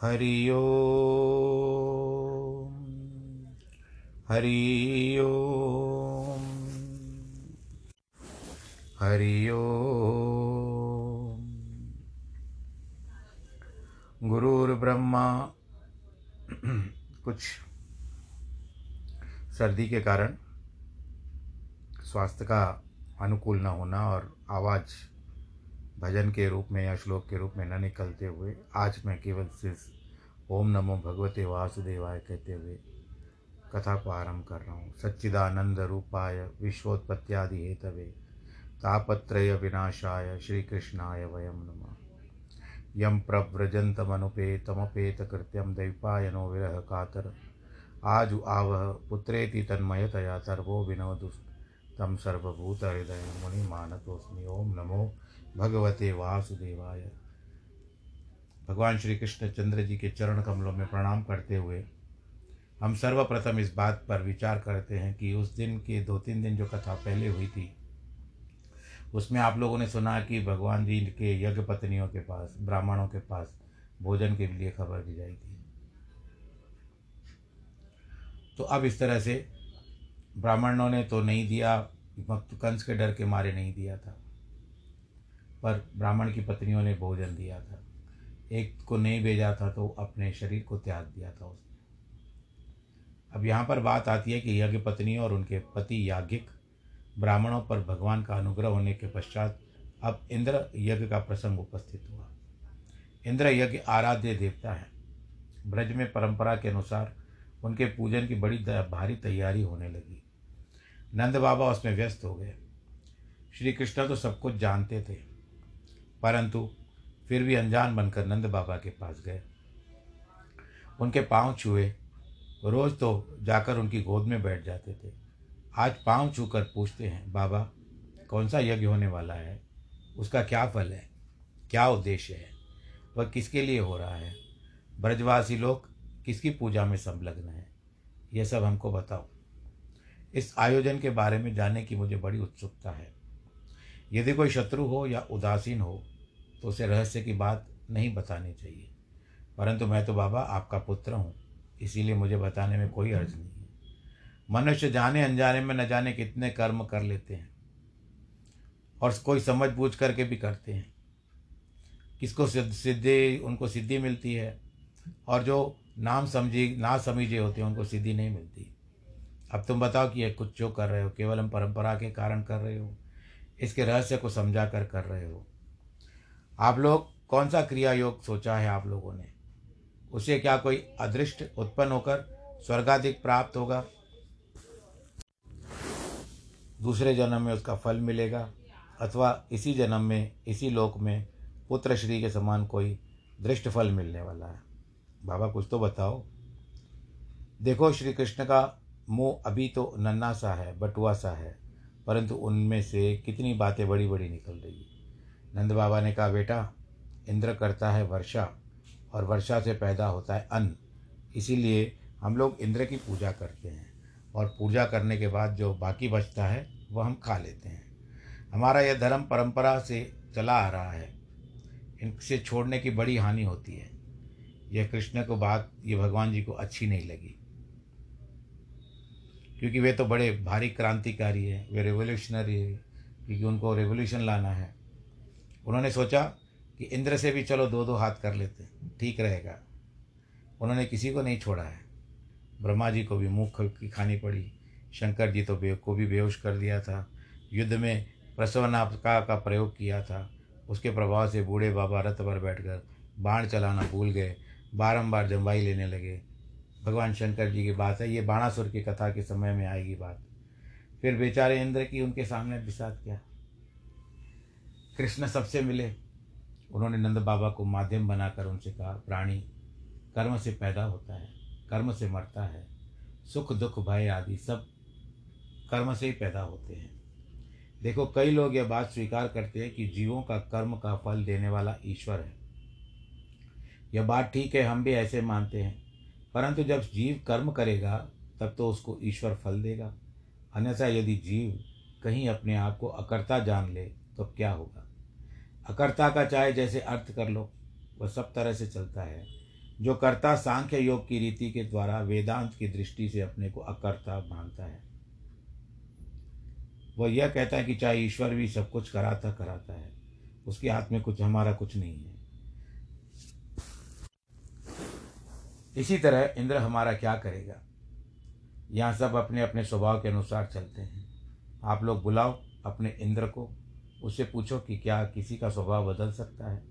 हरि ओम। हरि ओम। हरि ओम। गुरुर्ब्रह्मा कुछ सर्दी के कारण स्वास्थ्य का अनुकूल न होना और आवाज़ भजन के रूप में या श्लोक के रूप में न निकलते हुए, आज मैं केवल सिर्फ़ ओम नमो भगवते वासुदेवाय कहते हुए कथा को आरंभ कर रहा हूँ। सच्चिदानंद रूपाय विश्वोत्पत्त्यादि हेतवे तापत्रय विनाशाय श्री कृष्णाय वयम नमः। यम प्रव्रजन्तमनुपेतमपेत कृत्यम दैपायनो विरह कातर। आजु आवह पुत्रेति तन्मयतया सर्वो विनोदु तं सर्वभूतहृदय मुनिमानतोऽस्मि। ओम नमो भगवते वासुदेवाय। भगवान श्री कृष्ण चंद्र जी के चरण कमलों में प्रणाम करते हुए हम सर्वप्रथम इस बात पर विचार करते हैं कि उस दिन के दो तीन दिन जो कथा पहले हुई थी, उसमें आप लोगों ने सुना कि भगवान जी के यज्ञ पत्नियों के पास, ब्राह्मणों के पास भोजन के लिए खबर भिजाई थी। तो अब इस तरह से ब्राह्मणों ने तो नहीं दिया कंस के डर के मारे नहीं दिया था। पर ब्राह्मण की पत्नियों ने भोजन दिया था। एक को नहीं भेजा था तो अपने शरीर को त्याग दिया था उसने। अब यहाँ पर बात आती है कि यज्ञ पत्नी और उनके पति याज्ञिक ब्राह्मणों पर भगवान का अनुग्रह होने के पश्चात अब इंद्र यज्ञ का प्रसंग उपस्थित हुआ। इंद्र यज्ञ आराध्य देवता है। ब्रज में परंपरा के अनुसार उनके पूजन की बड़ी भारी तैयारी होने लगी। नंद बाबा उसमें व्यस्त हो गए। श्री कृष्ण तो सब कुछ जानते थे। परंतु फिर भी अनजान बनकर नंद बाबा के पास गए। उनके पाँव छुए। रोज़ तो जाकर उनकी गोद में बैठ जाते थे। आज पाँव छूकर पूछते हैं, बाबा, कौन सा यज्ञ होने वाला है? उसका क्या फल है? क्या उद्देश्य है? वह किसके लिए हो रहा है? ब्रजवासी लोग किसकी पूजा में संलग्न है? यह सब हमको बताओ। इस आयोजन के बारे में जानने की मुझे बड़ी उत्सुकता है। यदि कोई शत्रु हो या उदासीन हो तो उसे रहस्य की बात नहीं बतानी चाहिए। परंतु मैं तो बाबा आपका पुत्र हूँ, इसीलिए मुझे बताने में कोई अर्ज़ नहीं है। मनुष्य जाने अनजाने में न जाने कितने कर्म कर लेते हैं और कोई समझ बूझ करके भी करते हैं। किसको सिद्धि उनको सिद्धि मिलती है और जो नाम समझी ना समझे होते हैं, उनको सिद्धि नहीं मिलती। अब तुम बताओ कि ये कुछ जो कर रहे हो, केवल हम परंपरा के कारण कर रहे हो, इसके रहस्य को समझा कर कर रहे हो। आप लोग कौन सा क्रिया योग सोचा है आप लोगों ने? उसे क्या कोई अदृष्ट उत्पन्न होकर स्वर्गाधिक प्राप्त होगा? दूसरे जन्म में उसका फल मिलेगा, अथवा इसी जन्म में, इसी लोक में पुत्र श्री के समान कोई दृष्ट फल मिलने वाला है। बाबा, कुछ तो बताओ। देखो, श्री कृष्ण का मुँह अभी तो नन्ना सा है, बटुआ सा है, परंतु उनमें से कितनी बातें बड़ी बड़ी निकल रही है। नंद बाबा ने कहा, बेटा, इंद्र करता है वर्षा और वर्षा से पैदा होता है अन्न। इसीलिए हम लोग इंद्र की पूजा करते हैं और पूजा करने के बाद जो बाकी बचता है वह हम खा लेते हैं। हमारा यह धर्म परंपरा से चला आ रहा है। इनसे छोड़ने की बड़ी हानि होती है। यह कृष्ण को बात ये भगवान जी को अच्छी नहीं लगी। क्योंकि वे तो बड़े भारी क्रांतिकारी हैं, वे रेवोल्यूशनरी है, क्योंकि उनको रेवोल्यूशन लाना है। उन्होंने सोचा कि इंद्र से भी चलो दो दो हाथ कर लेते ठीक रहेगा। उन्होंने किसी को नहीं छोड़ा है। ब्रह्मा जी को भी मुख की खानी पड़ी। शंकर जी तो बे को भी बेहोश कर दिया था। युद्ध में प्रसवनापका का प्रयोग किया था। उसके प्रभाव से बूढ़े बाबा रथ पर बैठकर बाण चलाना भूल गए। बारंबार जम्बाई लेने लगे। भगवान शंकर जी की बात है, ये बाणासुर की कथा के समय में आएगी बात। फिर बेचारे इंद्र की उनके सामने विषाद किया? कृष्ण सबसे मिले। उन्होंने नंद बाबा को माध्यम बनाकर उनसे कहा, प्राणी, कर्म से पैदा होता है, कर्म से मरता है, सुख, दुख, भय आदि सब कर्म से ही पैदा होते हैं। देखो, कई लोग यह बात स्वीकार करते हैं कि जीवों का कर्म का फल देने वाला ईश्वर है। यह बात ठीक है, हम भी ऐसे मानते हैं। परंतु जब जीव कर्म करेगा, तब तो उसको ईश्वर फल देगा। अन्यथा यदि जीव कहीं अपने आप को अकर्ता जान ले तो क्या होगा? अकर्ता का चाहे जैसे अर्थ कर लो, वह सब तरह से चलता है। जो कर्ता सांख्य योग की रीति के द्वारा वेदांत की दृष्टि से अपने को अकर्ता मानता है। वह यह कहता है कि चाहे ईश्वर भी सब कुछ कराता कराता है, उसके हाथ में कुछ हमारा कुछ नहीं है। इसी तरह इंद्र हमारा क्या करेगा? यहाँ सब अपने अपने स्वभाव के अनुसार चलते हैं। आप लोग बुलाओ अपने इंद्र को। उससे पूछो कि क्या किसी का स्वभाव बदल सकता है?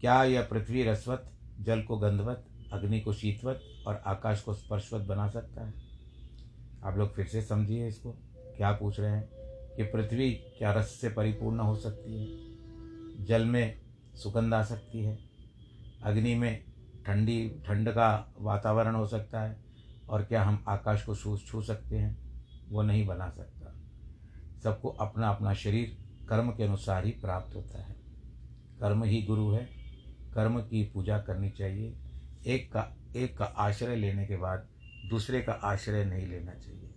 क्या यह पृथ्वी रसवत, जल को गंधवत, अग्नि को शीतवत और आकाश को स्पर्शवत बना सकता है? आप लोग फिर से समझिए इसको। क्या पूछ रहे हैं कि पृथ्वी क्या रस से परिपूर्ण हो सकती है? जल में सुगंध आ सकती है। अग्नि में ठंडी, ठंड का वातावरण हो सकता है और क्या हम आकाश को छू छू सकते हैं? वो नहीं बना सकता। सबको अपना अपना शरीर कर्म के अनुसार ही प्राप्त होता है। कर्म ही गुरु है। कर्म की पूजा करनी चाहिए। एक का एक का आश्रय लेने के बाद दूसरे का आश्रय नहीं लेना चाहिए।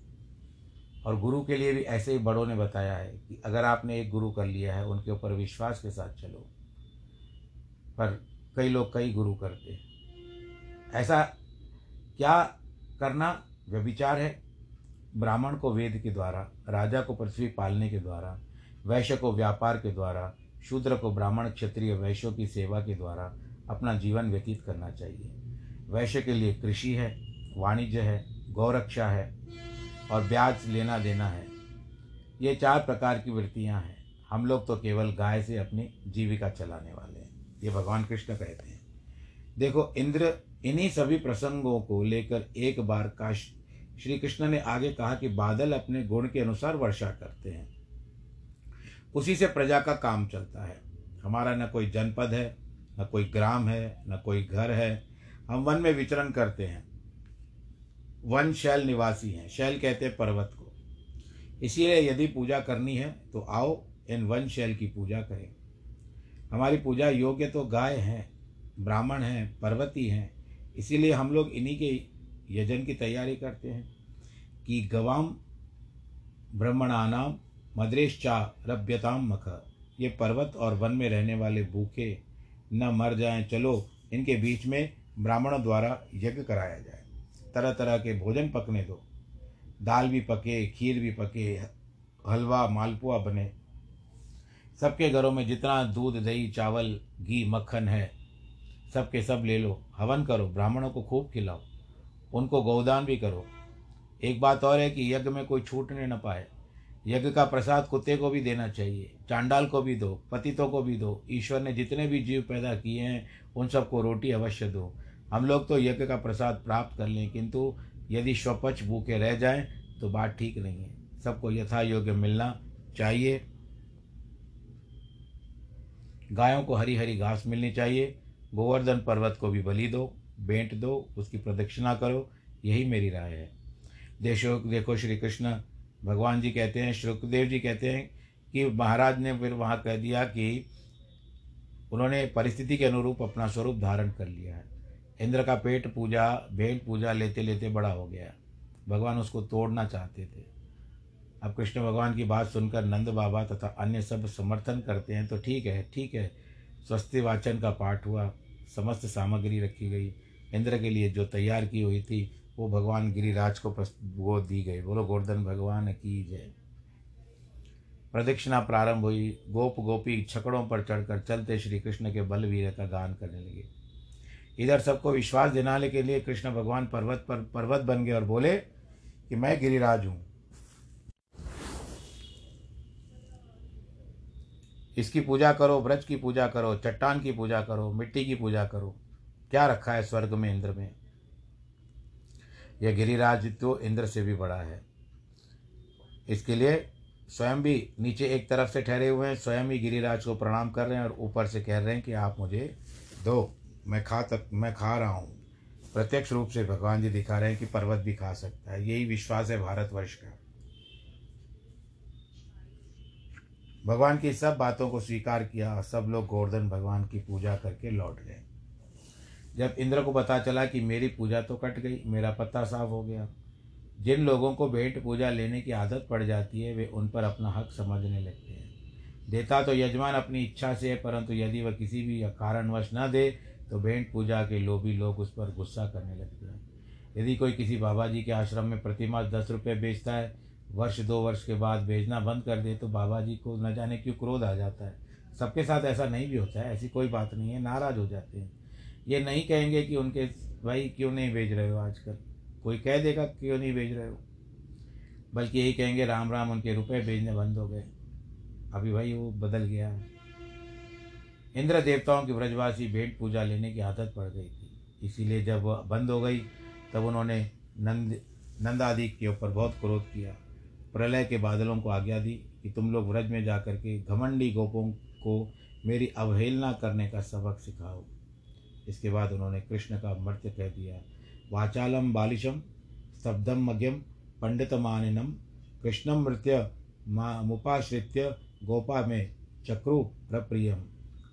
और गुरु के लिए भी ऐसे ही बड़ों ने बताया है कि अगर आपने एक गुरु कर लिया है, उनके ऊपर विश्वास के साथ चलो। पर कई लोग कई गुरु करते हैं। ऐसा क्या करना व्यभिचार है? ब्राह्मण को वेद के द्वारा, राजा को पृथ्वी पालने के द्वारा वैश्य को व्यापार के द्वारा, शूद्र को ब्राह्मण क्षत्रिय वैश्यों की सेवा के द्वारा अपना जीवन व्यतीत करना चाहिए। वैश्य के लिए कृषि है, वाणिज्य है, गौरक्षा है और ब्याज लेना देना है। ये चार प्रकार की वृत्तियाँ हैं। हम लोग तो केवल गाय से अपनी जीविका चलाने वाले हैं। ये भगवान कृष्ण कहते हैं। देखो, इंद्र इन्हीं सभी प्रसंगों को लेकर एक बार काश श्री कृष्ण ने आगे कहा कि बादल अपने गुण के अनुसार वर्षा करते हैं। उसी से प्रजा का काम चलता है। हमारा न कोई जनपद है, न कोई ग्राम है, न कोई घर है। हम वन में विचरण करते हैं। वन शैल निवासी हैं। शैल कहते हैं पर्वत को। इसीलिए यदि पूजा करनी है तो आओ इन वन शैल की पूजा करें। हमारी पूजा योग्य तो गाय हैं, ब्राह्मण हैं, पर्वती हैं। इसीलिए हम लोग इन्हीं के यजन की तैयारी करते हैं। कि गवाम ब्रह्मणानाम मद्रेश्चा रभ्यताम मख। ये पर्वत और वन में रहने वाले भूखे न मर जाएँ, चलो इनके बीच में ब्राह्मणों द्वारा यज्ञ कराया जाए। तरह तरह के भोजन पकने दो। दाल भी पके, खीर भी पके, हलवा, मालपुआ बने। सबके घरों में जितना दूध, दही, चावल, घी, मक्खन है, सबके सब ले लो। हवन करो, ब्राह्मणों को खूब खिलाओ। उनको गौदान भी करो। एक बात और है कि यज्ञ में कोई छूटने न पाए। यज्ञ का प्रसाद कुत्ते को भी देना चाहिए, चांडाल को भी दो, पतितों को भी दो। ईश्वर ने जितने भी जीव पैदा किए हैं, उन सबको रोटी अवश्य दो। हम लोग तो यज्ञ का प्रसाद प्राप्त कर लें, किंतु यदि स्वपच भूखे रह जाएँ तो बात ठीक नहीं है। सबको यथा योग्य मिलना चाहिए। गायों को हरी हरी घास मिलनी चाहिए। गोवर्धन पर्वत को भी बलि दो, बेंट दो, उसकी प्रदक्षिणा करो, यही मेरी राय है। देशो देखो श्री कृष्ण भगवान जी कहते हैं शुक्रदेव जी कहते हैं कि महाराज ने फिर वहाँ कह दिया कि उन्होंने परिस्थिति के अनुरूप अपना स्वरूप धारण कर लिया है। इंद्र का पेट पूजा, भेंट पूजा लेते लेते बड़ा हो गया। भगवान उसको तोड़ना चाहते थे। अब कृष्ण भगवान की बात सुनकर नंद बाबा तथा अन्य सब समर्थन करते हैं तो ठीक है ठीक है। स्वस्ति वाचन का पाठ हुआ, समस्त सामग्री रखी गई। इंद्र के लिए जो तैयार की हुई थी वो भगवान गिरिराज को वो दी गई। बोलो, गोवर्धन भगवान की जय। प्रदक्षिणा प्रारंभ हुई। गोप गोपी छकड़ों पर चढ़कर चलते श्री कृष्ण के बलवीर का गान करने लगे। इधर सबको विश्वास दिलाने के लिए कृष्ण भगवान पर्वत पर, पर्वत बन गए और बोले कि मैं गिरिराज हूँ। इसकी पूजा करो, ब्रज की पूजा करो, चट्टान की पूजा करो, मिट्टी की पूजा करो। क्या रखा है स्वर्ग में, इंद्र में? यह गिरिराज तो इंद्र से भी बड़ा है। इसके लिए स्वयं भी नीचे एक तरफ़ से ठहरे हुए हैं, स्वयं ही गिरिराज को प्रणाम कर रहे हैं और ऊपर से कह रहे हैं कि आप मुझे दो, मैं खा तक, मैं खा रहा हूँ। प्रत्यक्ष रूप से भगवान जी दिखा रहे हैं कि पर्वत भी खा सकता है। यही विश्वास है भारतवर्ष का। भगवान की सब बातों को स्वीकार किया, सब लोग गोवर्धन भगवान की पूजा करके लौट गए। जब इंद्र को पता चला कि मेरी पूजा तो कट गई, मेरा पत्ता साफ़ हो गया। जिन लोगों को भेंट पूजा लेने की आदत पड़ जाती है, वे उन पर अपना हक समझने लगते हैं। देता तो यजमान अपनी इच्छा से है, परंतु यदि वह किसी भी कारणवश न दे तो भेंट पूजा के लोभी लोग उस पर गुस्सा करने लगते हैं। यदि कोई किसी बाबा जी के आश्रम में प्रतिमा दस रुपये बेचता है, वर्ष दो वर्ष के बाद भेजना बंद कर दे तो बाबा जी को न जाने क्यों क्रोध आ जाता है। सबके साथ ऐसा नहीं भी होता है, ऐसी कोई बात नहीं है, नाराज़ हो जाते हैं। ये नहीं कहेंगे कि उनके भाई क्यों नहीं भेज रहे हो आजकल? कोई कह देगा क्यों नहीं भेज रहे हो? बल्कि यही कहेंगे, राम राम, उनके रुपए भेजने बंद हो गए। अभी भाई वो बदल गया है। इंद्र देवताओं की व्रजवासी भेंट पूजा लेने की आदत पड़ गई थी। इसीलिए जब बंद हो गई, तब उन्होंने नंद, नंदादि के ऊपर बहुत क्रोध किया। प्रलय के बादलों को आज्ञा दी कि तुम लोग व्रज में जाकर के घमंडी गोपों को मेरी अवहेलना करने का सबक सिखाओ। इसके बाद उन्होंने कृष्ण का मर्त्य कह दिया। वाचालम बालिशम स्तब्धम मध्यम पंडितमानिनम कृष्णम मृत्य मुपाश्रित्य गोपा में चक्रु प्रप्रियम।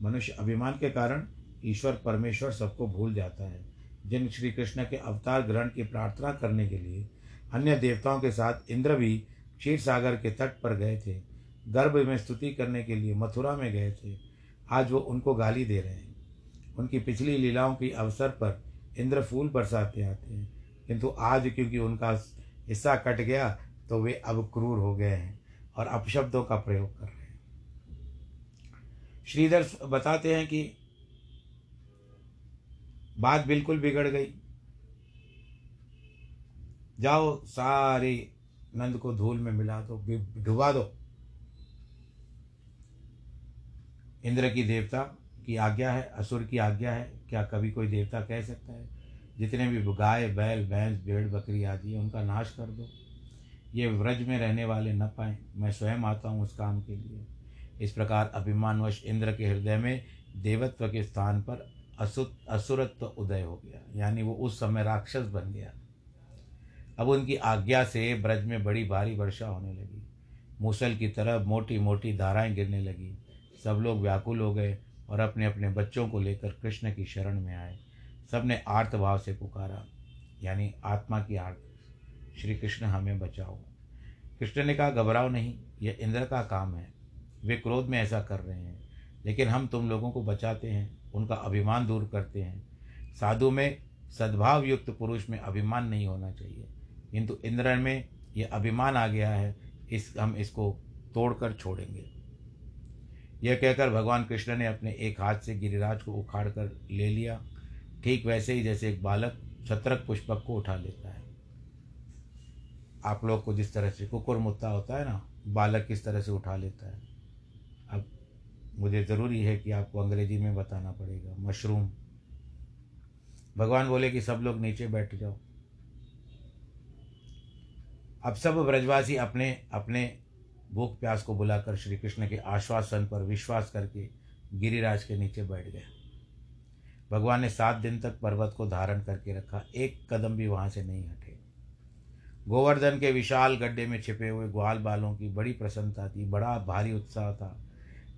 मनुष्य अभिमान के कारण ईश्वर परमेश्वर सबको भूल जाता है। जिन श्री कृष्ण के अवतार ग्रहण की प्रार्थना करने के लिए अन्य देवताओं के साथ इंद्र भी क्षीर सागर के तट पर गए थे। गर्भ में स्तुति करने के लिए मथुरा में गए थे। आज वो उनको गाली दे रहे हैं। उनकी पिछली लीलाओं के अवसर पर इंद्र फूल बरसाते आते हैं। किंतु आज क्योंकि उनका हिस्सा कट गया तो वे अब क्रूर हो गए हैं और अपशब्दों का प्रयोग कर रहे हैं। श्रीधर बताते हैं कि बात बिल्कुल बिगड़ गई। जाओ सारे नंद को धूल में मिला दो, डुबा दो। इंद्र की देवता की आज्ञा है, असुर की आज्ञा है, क्या कभी कोई देवता कह सकता है, जितने भी गाय, बैल, भैंस, भेड़, बकरी आदि है, उनका नाश कर दो। ये व्रज में रहने वाले न पाए, मैं स्वयं आता हूँ उस काम के लिए। इस प्रकार अभिमानवश इंद्र के हृदय में देवत्व के स्थान पर असुत, असुरत्व उदय हो गया, यानी वो उस समय राक्षस बन गया। अब उनकी आज्ञा से ब्रज में बड़ी भारी वर्षा होने लगी। मूसल की तरह मोटी मोटी धाराएँ गिरने लगी। सब लोग व्याकुल हो गए। और अपने अपने बच्चों को लेकर कृष्ण की शरण में आए। सबने आर्त भाव से पुकारा, यानी आत्मा की आर्त, श्री कृष्ण, हमें बचाओ। कृष्ण ने कहा, घबराओ नहीं यह इंद्र का काम है। वे क्रोध में ऐसा कर रहे हैं, लेकिन हम तुम लोगों को बचाते हैं, उनका अभिमान दूर करते हैं। साधु में सद्भाव युक्त पुरुष में अभिमान नहीं होना चाहिए, किंतु इंद्र में यह अभिमान आ गया है, इस, हम इसको तोड़कर छोड़ेंगे। यह कहकर भगवान कृष्ण ने अपने एक हाथ से गिरिराज को उखाड़ कर ले लिया। ठीक वैसे ही जैसे एक बालक छत्रक पुष्पक को उठा लेता है। आप लोग को जिस तरह से कुकुर मुत्ता होता है ना, बालक किस तरह से उठा लेता है। अब मुझे ज़रूरी है कि आपको अंग्रेज़ी में बताना पड़ेगा। मशरूम। भगवान बोले कि सब लोग नीचे बैठ जाओ। अब सब ब्रजवासी अपने अपने भूख प्यास को बुलाकर श्री कृष्ण के आश्वासन पर विश्वास करके गिरिराज के नीचे बैठ गए। भगवान ने सात दिन तक पर्वत को धारण करके रखा, एक कदम भी वहाँ से नहीं हटे। गोवर्धन के विशाल गड्ढे में छिपे हुए ग्वाल बालों की बड़ी प्रसन्नता थी, बड़ा भारी उत्साह था।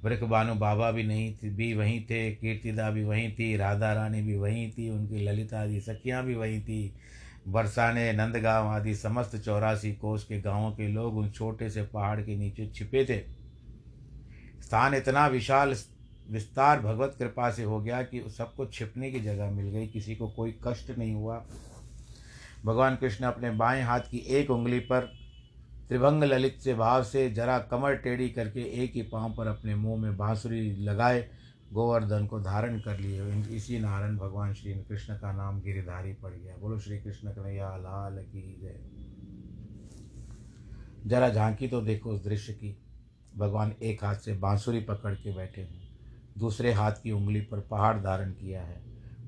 वृक बानु बाबा भी नहीं थी, भी वहीं थे, कीर्तिदा भी वहीं थी, राधा रानी भी वहीं थी, उनकी ललिता आदि सखियाँ भी वहीं थी बरसाने, नंदगांव आदि समस्त चौरासी कोस के गाँवों के लोग उन छोटे से पहाड़ के नीचे छिपे थे। स्थान इतना विशाल, विस्तार भगवत कृपा से हो गया कि सबको छिपने की जगह मिल गई, किसी को कोई कष्ट नहीं हुआ। भगवान कृष्ण अपने बाएँ हाथ की एक उंगली पर त्रिभंग ललित से भाव से जरा कमर टेढ़ी करके एक ही पाँव पर अपने मुँह में बांसुरी लगाए। गोवर्धन को धारण कर लिए इसी नारायण भगवान श्री कृष्ण का नाम गिरिधारी पड़ गया। बोलो श्री कृष्ण कन्हैया, लाल की जय। जरा झांकी तो देखो उस दृश्य की। भगवान एक हाथ से बांसुरी पकड़ के बैठे हैं। दूसरे हाथ की उंगली पर पहाड़ धारण किया है।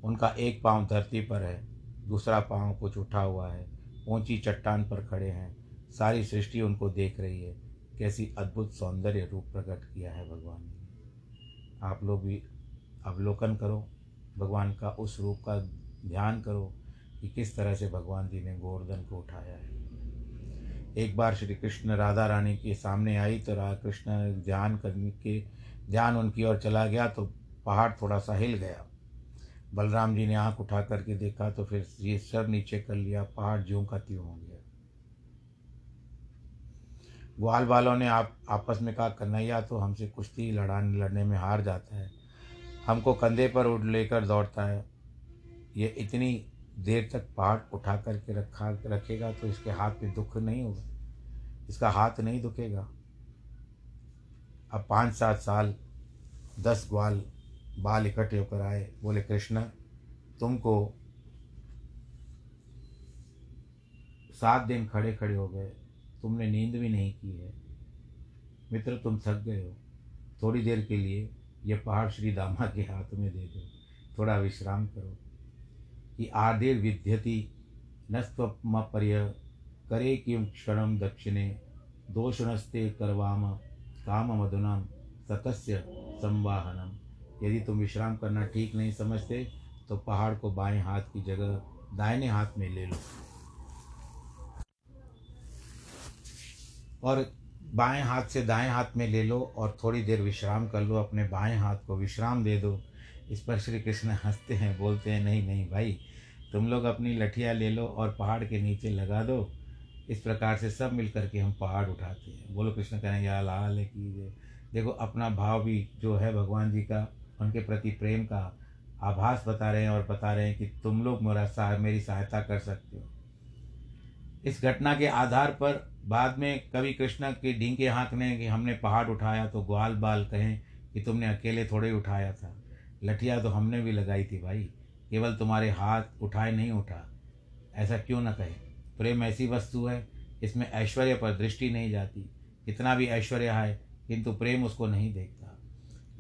उनका एक पाँव धरती पर है, दूसरा पाँव कुछ उठा हुआ है। ऊँची चट्टान पर खड़े हैं। सारी सृष्टि उनको देख रही है। कैसी अद्भुत सौंदर्य रूप प्रकट किया है भगवान ने। आप लोग भी अवलोकन करो, भगवान का उस रूप का ध्यान करो कि किस तरह से भगवान जी ने गोवर्धन को उठाया है। एक बार श्री कृष्ण राधा रानी के सामने आई तो राधा कृष्ण ध्यान करने के, ध्यान उनकी ओर चला गया तो पहाड़ थोड़ा सा हिल गया। बलराम जी ने आँख उठा करके देखा तो फिर ये सर नीचे कर लिया, पहाड़ ज्यों का त्यों हो गया। ग्वाल वालों ने आप, आपस में कहा, कन्हैया तो हमसे कुश्ती लड़ाने, लड़ने में हार जाता है। हमको कंधे पर उठ लेकर दौड़ता है। ये इतनी देर तक पहाड़ उठा करके रखा, रखेगा तो इसके हाथ में दुख नहीं होगा। इसका हाथ नहीं दुखेगा। अब पाँच सात साल, दस ग्वाल, बाल इकट्ठे होकर आए। बोले, कृष्ण, तुमको सात दिन खड़े खड़े हो गए। तुमने नींद भी नहीं की है। मित्र, तुम थक गए हो। थोड़ी देर के लिए ये पहाड़ श्री दामा के हाथ में दे दो। थोड़ा विश्राम करो कि आदिर विद्यति नस्त्वपर्य करे किं क्षण दक्षिणे। दोषणस्ते करवाम काम मधुनाम सतस्य संवाहनम। यदि तुम विश्राम करना ठीक नहीं समझते तो पहाड़ को बाएँ हाथ की जगह, दाहिने हाथ में ले लो। और बाएँ हाथ से दाएँ हाथ में ले लो और थोड़ी देर विश्राम कर लो, अपने बाएँ हाथ को विश्राम दे दो। इस पर श्री कृष्ण हँसते हैं, बोलते हैं, नहीं नहीं भाई, तुम लोग अपनी लठिया ले लो और पहाड़ के नीचे लगा दो। इस प्रकार से सब मिल करके हम पहाड़ उठाते हैं। बोलो कृष्ण कहें या लाल कीजिए देखो, अपना भाव भी जो है भगवान जी का, उनके प्रति प्रेम का आभास बता रहे हैं और बता रहे हैं कि तुम लोग मेरा सहाय मेरी सहायता कर सकते हो। इस घटना के आधार पर बाद में कवि कृष्ण के डींगे हाँकने कि हमने पहाड़ उठाया तो ग्वाल बाल कहें कि तुमने अकेले थोड़े ही उठाया था। लठिया तो हमने भी लगाई थी भाई। केवल तुम्हारे हाथ उठाए नहीं उठा। ऐसा क्यों न कहे? प्रेम ऐसी वस्तु है, इसमें ऐश्वर्य पर दृष्टि नहीं जाती। कितना भी ऐश्वर्य है किंतु प्रेम उसको नहीं देखता।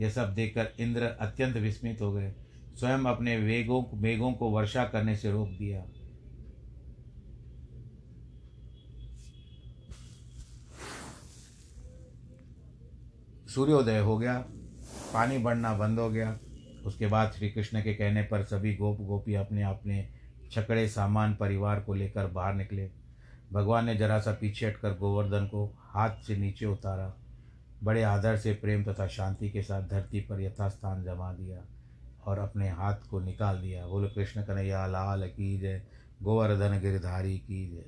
यह सब देखकर इंद्र अत्यंत विस्मित हो गए। स्वयं अपने वेगों मेघों को वर्षा करने से रोक दिया। सूर्योदय हो गया, पानी बढ़ना बंद हो गया। उसके बाद श्री कृष्ण के कहने पर सभी गोप गोपी अपने अपने छकड़े सामान परिवार को लेकर बाहर निकले। भगवान ने जरा सा पीछे हटकर गोवर्धन को हाथ से नीचे उतारा। बड़े आदर से, प्रेम तथा शांति के साथ धरती पर यथास्थान जमा दिया और अपने हाथ को निकाल दिया। बोले, कृष्ण कन्हैया, लाल की जय, गोवर्धन गिरधारी की जय।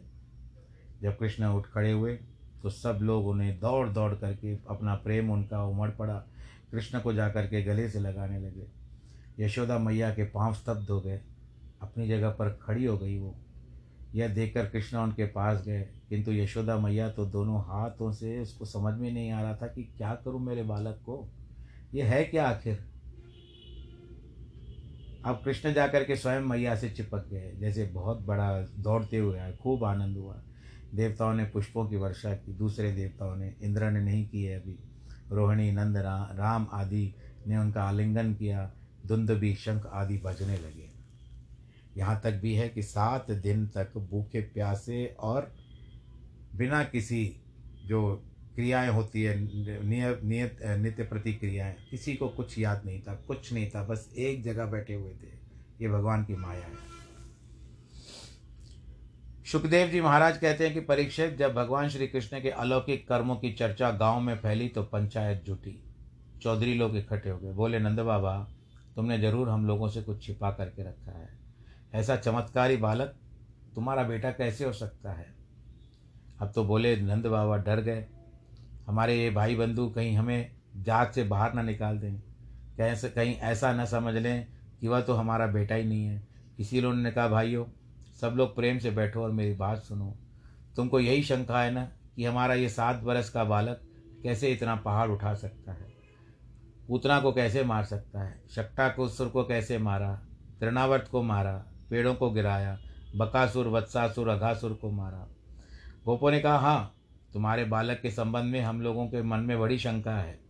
जब कृष्ण उठ खड़े हुए तो सब लोग उन्हें दौड़ दौड़ करके अपना प्रेम उनका उमड़ पड़ा। कृष्ण को जा के गले से लगाने लगे। यशोदा मैया के पाँव स्तब्ध हो गए। अपनी जगह पर खड़ी हो गई वो। यह देखकर कृष्ण उनके पास गए। किंतु यशोदा मैया तो दोनों हाथों से उसको समझ में नहीं आ रहा था कि क्या करूँ मेरे बालक को। ये है क्या आखिर? अब कृष्ण जाकर के स्वयं मैया से चिपक गए। जैसे बहुत बड़ा दौड़ते हुए आए, खूब आनंद हुआ। देवताओं ने पुष्पों की वर्षा की दूसरे देवताओं ने इंद्र ने नहीं की है अभी। रोहिणी नंद रा, राम आदि ने उनका आलिंगन किया धुंध भी शंख आदि बजने लगे। यहाँ तक भी है कि सात दिन तक भूखे प्यासे और बिना किसी जो क्रियाएँ होती है नियत नियत नित्य प्रतिक्रियाएँ किसी को कुछ याद नहीं था कुछ नहीं था बस एक जगह बैठे हुए थे। ये भगवान की माया है। सुखदेव जी महाराज कहते हैं कि परीक्षित जब भगवान श्री कृष्ण के अलौकिक कर्मों की चर्चा गाँव में फैली तो पंचायत जुटी। चौधरी लोग इकट्ठे हो गए। बोले, नंद बाबा, तुमने ज़रूर हम लोगों से कुछ छिपा करके रखा है। ऐसा चमत्कारी बालक तुम्हारा बेटा कैसे हो सकता है? अब तो बोले, नंद बाबा, डर गए। हमारे ये भाई बंधु कहीं हमें जात से बाहर ना निकाल दें। कैसे कहीं ऐसा न समझ लें कि वह तो हमारा बेटा ही नहीं है। इसी उन्होंने कहा, भाइयों सब लोग प्रेम से बैठो और मेरी बात सुनो। तुमको यही शंका है ना कि हमारा ये सात बरस का बालक कैसे इतना पहाड़ उठा सकता है? पूतना को कैसे मार सकता है? शक्टा को, सुर को कैसे मारा? तृणावर्त को मारा? पेड़ों को गिराया? बकासुर, वत्सासुर, अघासुर को मारा? गोपो ने कहा हाँ तुम्हारे बालक के संबंध में हम लोगों के मन में बड़ी शंका है।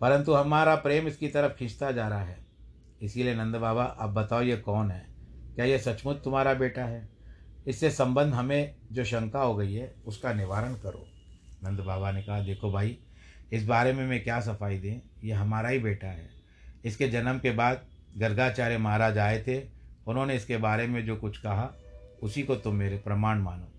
परंतु हमारा प्रेम इसकी तरफ़ खींचता जा रहा है। इसीलिए नंद बाबा, अब बताओ ये कौन है? क्या यह सचमुच तुम्हारा बेटा है? इससे संबंध हमें जो शंका हो गई है, उसका निवारण करो। नंद बाबा ने कहा, देखो भाई, इस बारे में मैं क्या सफ़ाई दें? ये हमारा ही बेटा है। इसके जन्म के बाद गर्गाचार्य महाराज आए थे। उन्होंने इसके बारे में जो कुछ कहा, उसी को तुम मेरे प्रमाण मानो।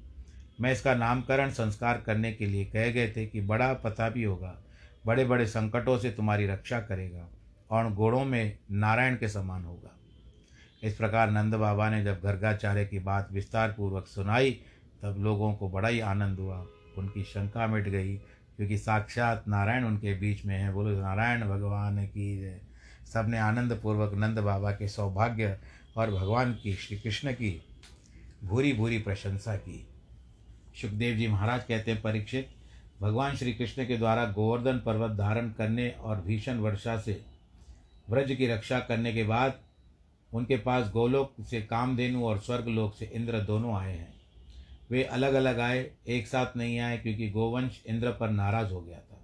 मैं इसका नामकरण संस्कार करने के लिए कह गए थे कि बड़ा पता भी होगा बड़े बड़े संकटों से तुम्हारी रक्षा करेगा और गोड़ों में नारायण के समान होगा। इस प्रकार नंद बाबा ने जब गर्गाचार्य की बात विस्तार पूर्वक सुनाई, तब लोगों को बड़ा ही आनंद हुआ। उनकी शंका मिट गई, क्योंकि साक्षात नारायण उनके बीच में है। बोलो, नारायण, भगवान की जय। सबने आनंद पूर्वक नंद बाबा के सौभाग्य और भगवान की श्री कृष्ण की भूरी भूरी प्रशंसा की। सुखदेव जी महाराज कहते हैं, परीक्षित, भगवान श्री कृष्ण के द्वारा गोवर्धन पर्वत धारण करने और भीषण वर्षा से व्रज की रक्षा करने के बाद उनके पास गोलोक से कामधेनु और स्वर्गलोक से इंद्र दोनों आए हैं। वे अलग अलग आए, एक साथ नहीं आए क्योंकि गोवंश इंद्र पर नाराज़ हो गया था।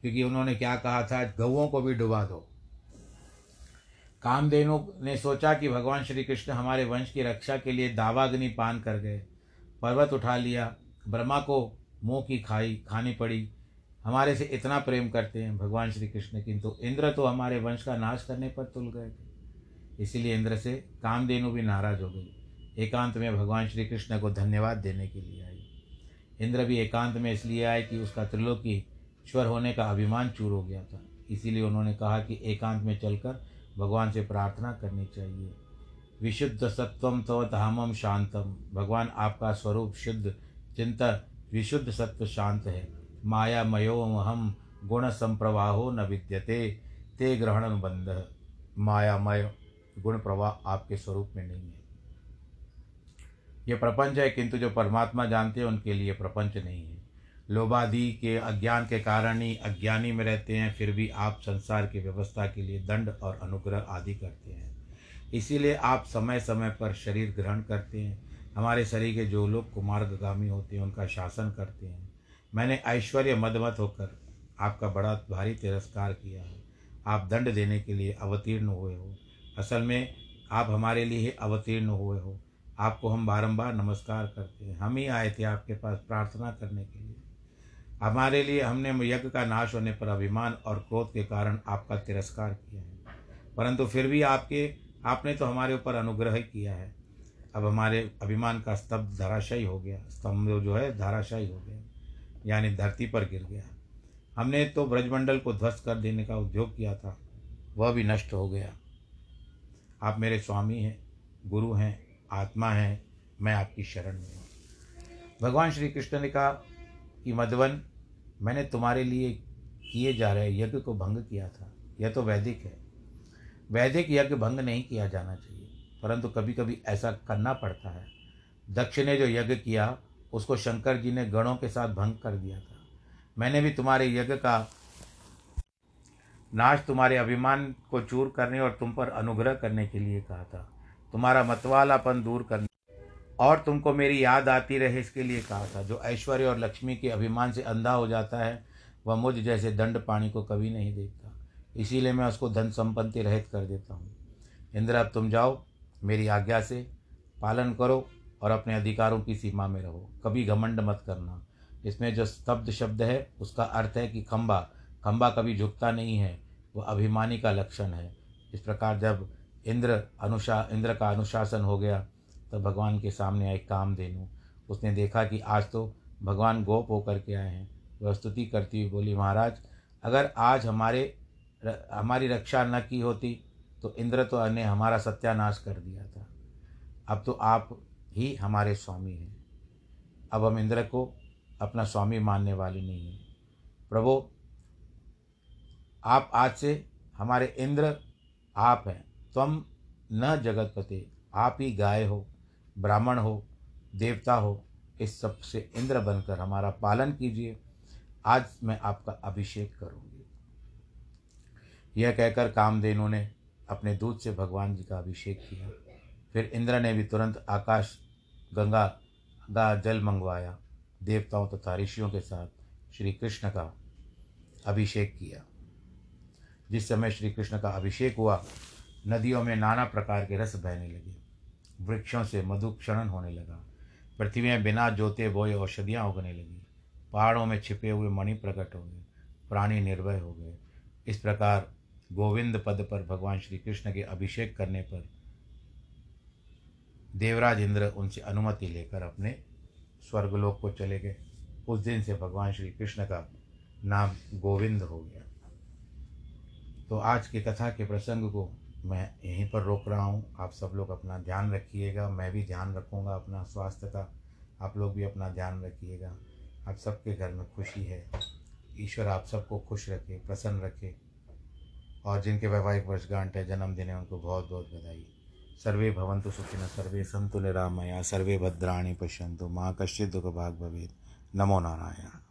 क्योंकि उन्होंने क्या कहा था गौओं को भी डुबा दो। कामधेनु ने सोचा कि भगवान श्री कृष्ण हमारे वंश की रक्षा के लिए दावाग्नि पान कर गए। पर्वत उठा लिया, ब्रह्मा को मुँह की खाई, खानी पड़ी। हमारे से इतना प्रेम करते हैं भगवान श्री कृष्ण, किंतु इंद्र तो हमारे वंश का नाश करने पर तुल गए थे। इसीलिए इंद्र से कामधेनु भी नाराज़ हो गई। एकांत में भगवान श्री कृष्ण को धन्यवाद देने के लिए आई। इंद्र भी एकांत में इसलिए आए कि उसका त्रिलोकी ईश्वर होने का अभिमान चूर हो गया था। इसीलिए उन्होंने कहा कि एकांत में चलकर भगवान से प्रार्थना करनी चाहिए। विशुद्ध सत्वम तव धामम शांतम। भगवान आपका स्वरूप शुद्ध, चिंता, विशुद्ध सत्व शांत है। माया मयो हम गुण संप्रवाहो न विद्यते, ते ग्रहण बंध। मायामय। गुण प्रवाह आपके स्वरूप में नहीं है। ये प्रपंच है, किंतु जो परमात्मा जानते हैं, उनके लिए प्रपंच नहीं है। लोबादि के अज्ञान के कारण ही अज्ञानी में रहते हैं, फिर भी आप संसार की व्यवस्था के लिए दंड और अनुग्रह आदि करते हैं। इसीलिए आप समय समय पर शरीर ग्रहण करते हैं। हमारे शरीर के जो लोग कुमार्गामी होते हैं, उनका शासन करते हैं। मैंने ऐश्वर्य मदमत होकर आपका बड़ा भारी तिरस्कार किया है। आप दंड देने के लिए अवतीर्ण हुए हो। असल में आप हमारे लिए अवतीर्ण हुए हो। आपको हम बारंबार नमस्कार करते हैं। हम ही आए थे आपके पास प्रार्थना करने के लिए। हमारे लिए हमने यज्ञ का नाश होने पर अभिमान और क्रोध के कारण आपका तिरस्कार किया है। परंतु फिर भी आपके, आपने तो हमारे ऊपर अनुग्रह किया है। अब हमारे अभिमान का स्तंभ धराशायी हो गया। स्तंभ जो है, धराशायी हो गया। यानी धरती पर गिर गया। हमने तो ब्रजमंडल को ध्वस्त कर देने का उद्योग किया था। वह भी नष्ट हो गया। आप मेरे स्वामी हैं, गुरु हैं, आत्मा हैं, मैं आपकी शरण में हूँ। भगवान श्री कृष्ण ने कहा कि मधुवन मैंने तुम्हारे लिए किए जा रहे यज्ञ को भंग किया था। यह तो वैदिक है। वैदिक यज्ञ भंग नहीं किया जाना चाहिए, परंतु कभी कभी ऐसा करना पड़ता है। दक्ष ने जो यज्ञ किया, उसको शंकर जी ने गणों के साथ भंग कर दिया था। मैंने भी तुम्हारे यज्ञ का नाश तुम्हारे अभिमान को चूर करने और तुम पर अनुग्रह करने के लिए कहा था। तुम्हारा मतवालापन दूर करने और तुमको मेरी याद आती रहे इसके लिए कहा था। जो ऐश्वर्य और लक्ष्मी के अभिमान से अंधा हो जाता है, वह मुझ जैसे दंड पानी को कभी नहीं देखता। इसीलिए मैं उसको धन संपत्ति रहित कर देता हूँ। इंद्र, अब तुम जाओ, मेरी आज्ञा से पालन करो और अपने अधिकारों की सीमा में रहो। कभी घमंड मत करना। इसमें जो स्तब्ध शब्द है, उसका अर्थ है कि खम्बा खम्बा कभी झुकता नहीं है वह अभिमानी का लक्षण है। इस प्रकार जब इंद्र अनुशा इंद्र का अनुशासन हो गया तो भगवान के सामने आए काम देनू उसने देखा कि आज तो भगवान गोप होकर के आए हैं। वह स्तुति करती हुई बोली महाराज अगर आज हमारे र, हमारी रक्षा न की होती तो इंद्र तो ने हमारा सत्यानाश कर दिया था। अब तो आप ही हमारे स्वामी हैं। अब हम इंद्र को अपना स्वामी मानने वाले नहीं हैं। प्रभु आप आज से हमारे इंद्र, आप हैं। तुम न जगतपति, आप ही गाय हो, ब्राह्मण हो, देवता हो, इस सबसे इंद्र बनकर हमारा पालन कीजिए। आज मैं आपका अभिषेक करूँगी। यह कहकर कामधेनु ने अपने दूध से भगवान जी का अभिषेक किया। फिर इंद्र ने भी तुरंत आकाश, गंगा का जल मंगवाया। देवताओं तथा ऋषियों के साथ श्री कृष्ण का अभिषेक किया। जिस समय श्री कृष्ण का अभिषेक हुआ, नदियों में नाना प्रकार के रस बहने लगे। वृक्षों से मधु क्षणन होने लगा। पृथ्वी में बिना जोते बोए औषधियाँ उगने लगी। पहाड़ों में छिपे हुए मणि प्रकट हो गए। प्राणी निर्भय हो गए। इस प्रकार गोविंद पद पर भगवान श्री कृष्ण के अभिषेक करने पर देवराज इंद्र उनसे अनुमति लेकर अपने स्वर्गलोक को चले गए। उस दिन से भगवान श्री कृष्ण का नाम गोविंद हो गया। तो आज की कथा के प्रसंग को मैं यहीं पर रोक रहा हूँ। आप सब लोग अपना ध्यान रखिएगा, मैं भी ध्यान रखूँगा अपना स्वास्थ्य का, आप लोग भी अपना ध्यान रखिएगा। आप सबके घर में खुशी है। ईश्वर आप सबको खुश रखे, प्रसन्न रखे। और जिनके वैवाहिक वर्षगांठ है, जन्मदिन है, उनको बहुत बहुत बधाई। सर्वे भवंतु सुखिनः, सर्वे संतुल निरामया सर्वे भद्राणी पश्यंतु माँ कश्य दुख भाग भवेत्। नमो नारायण।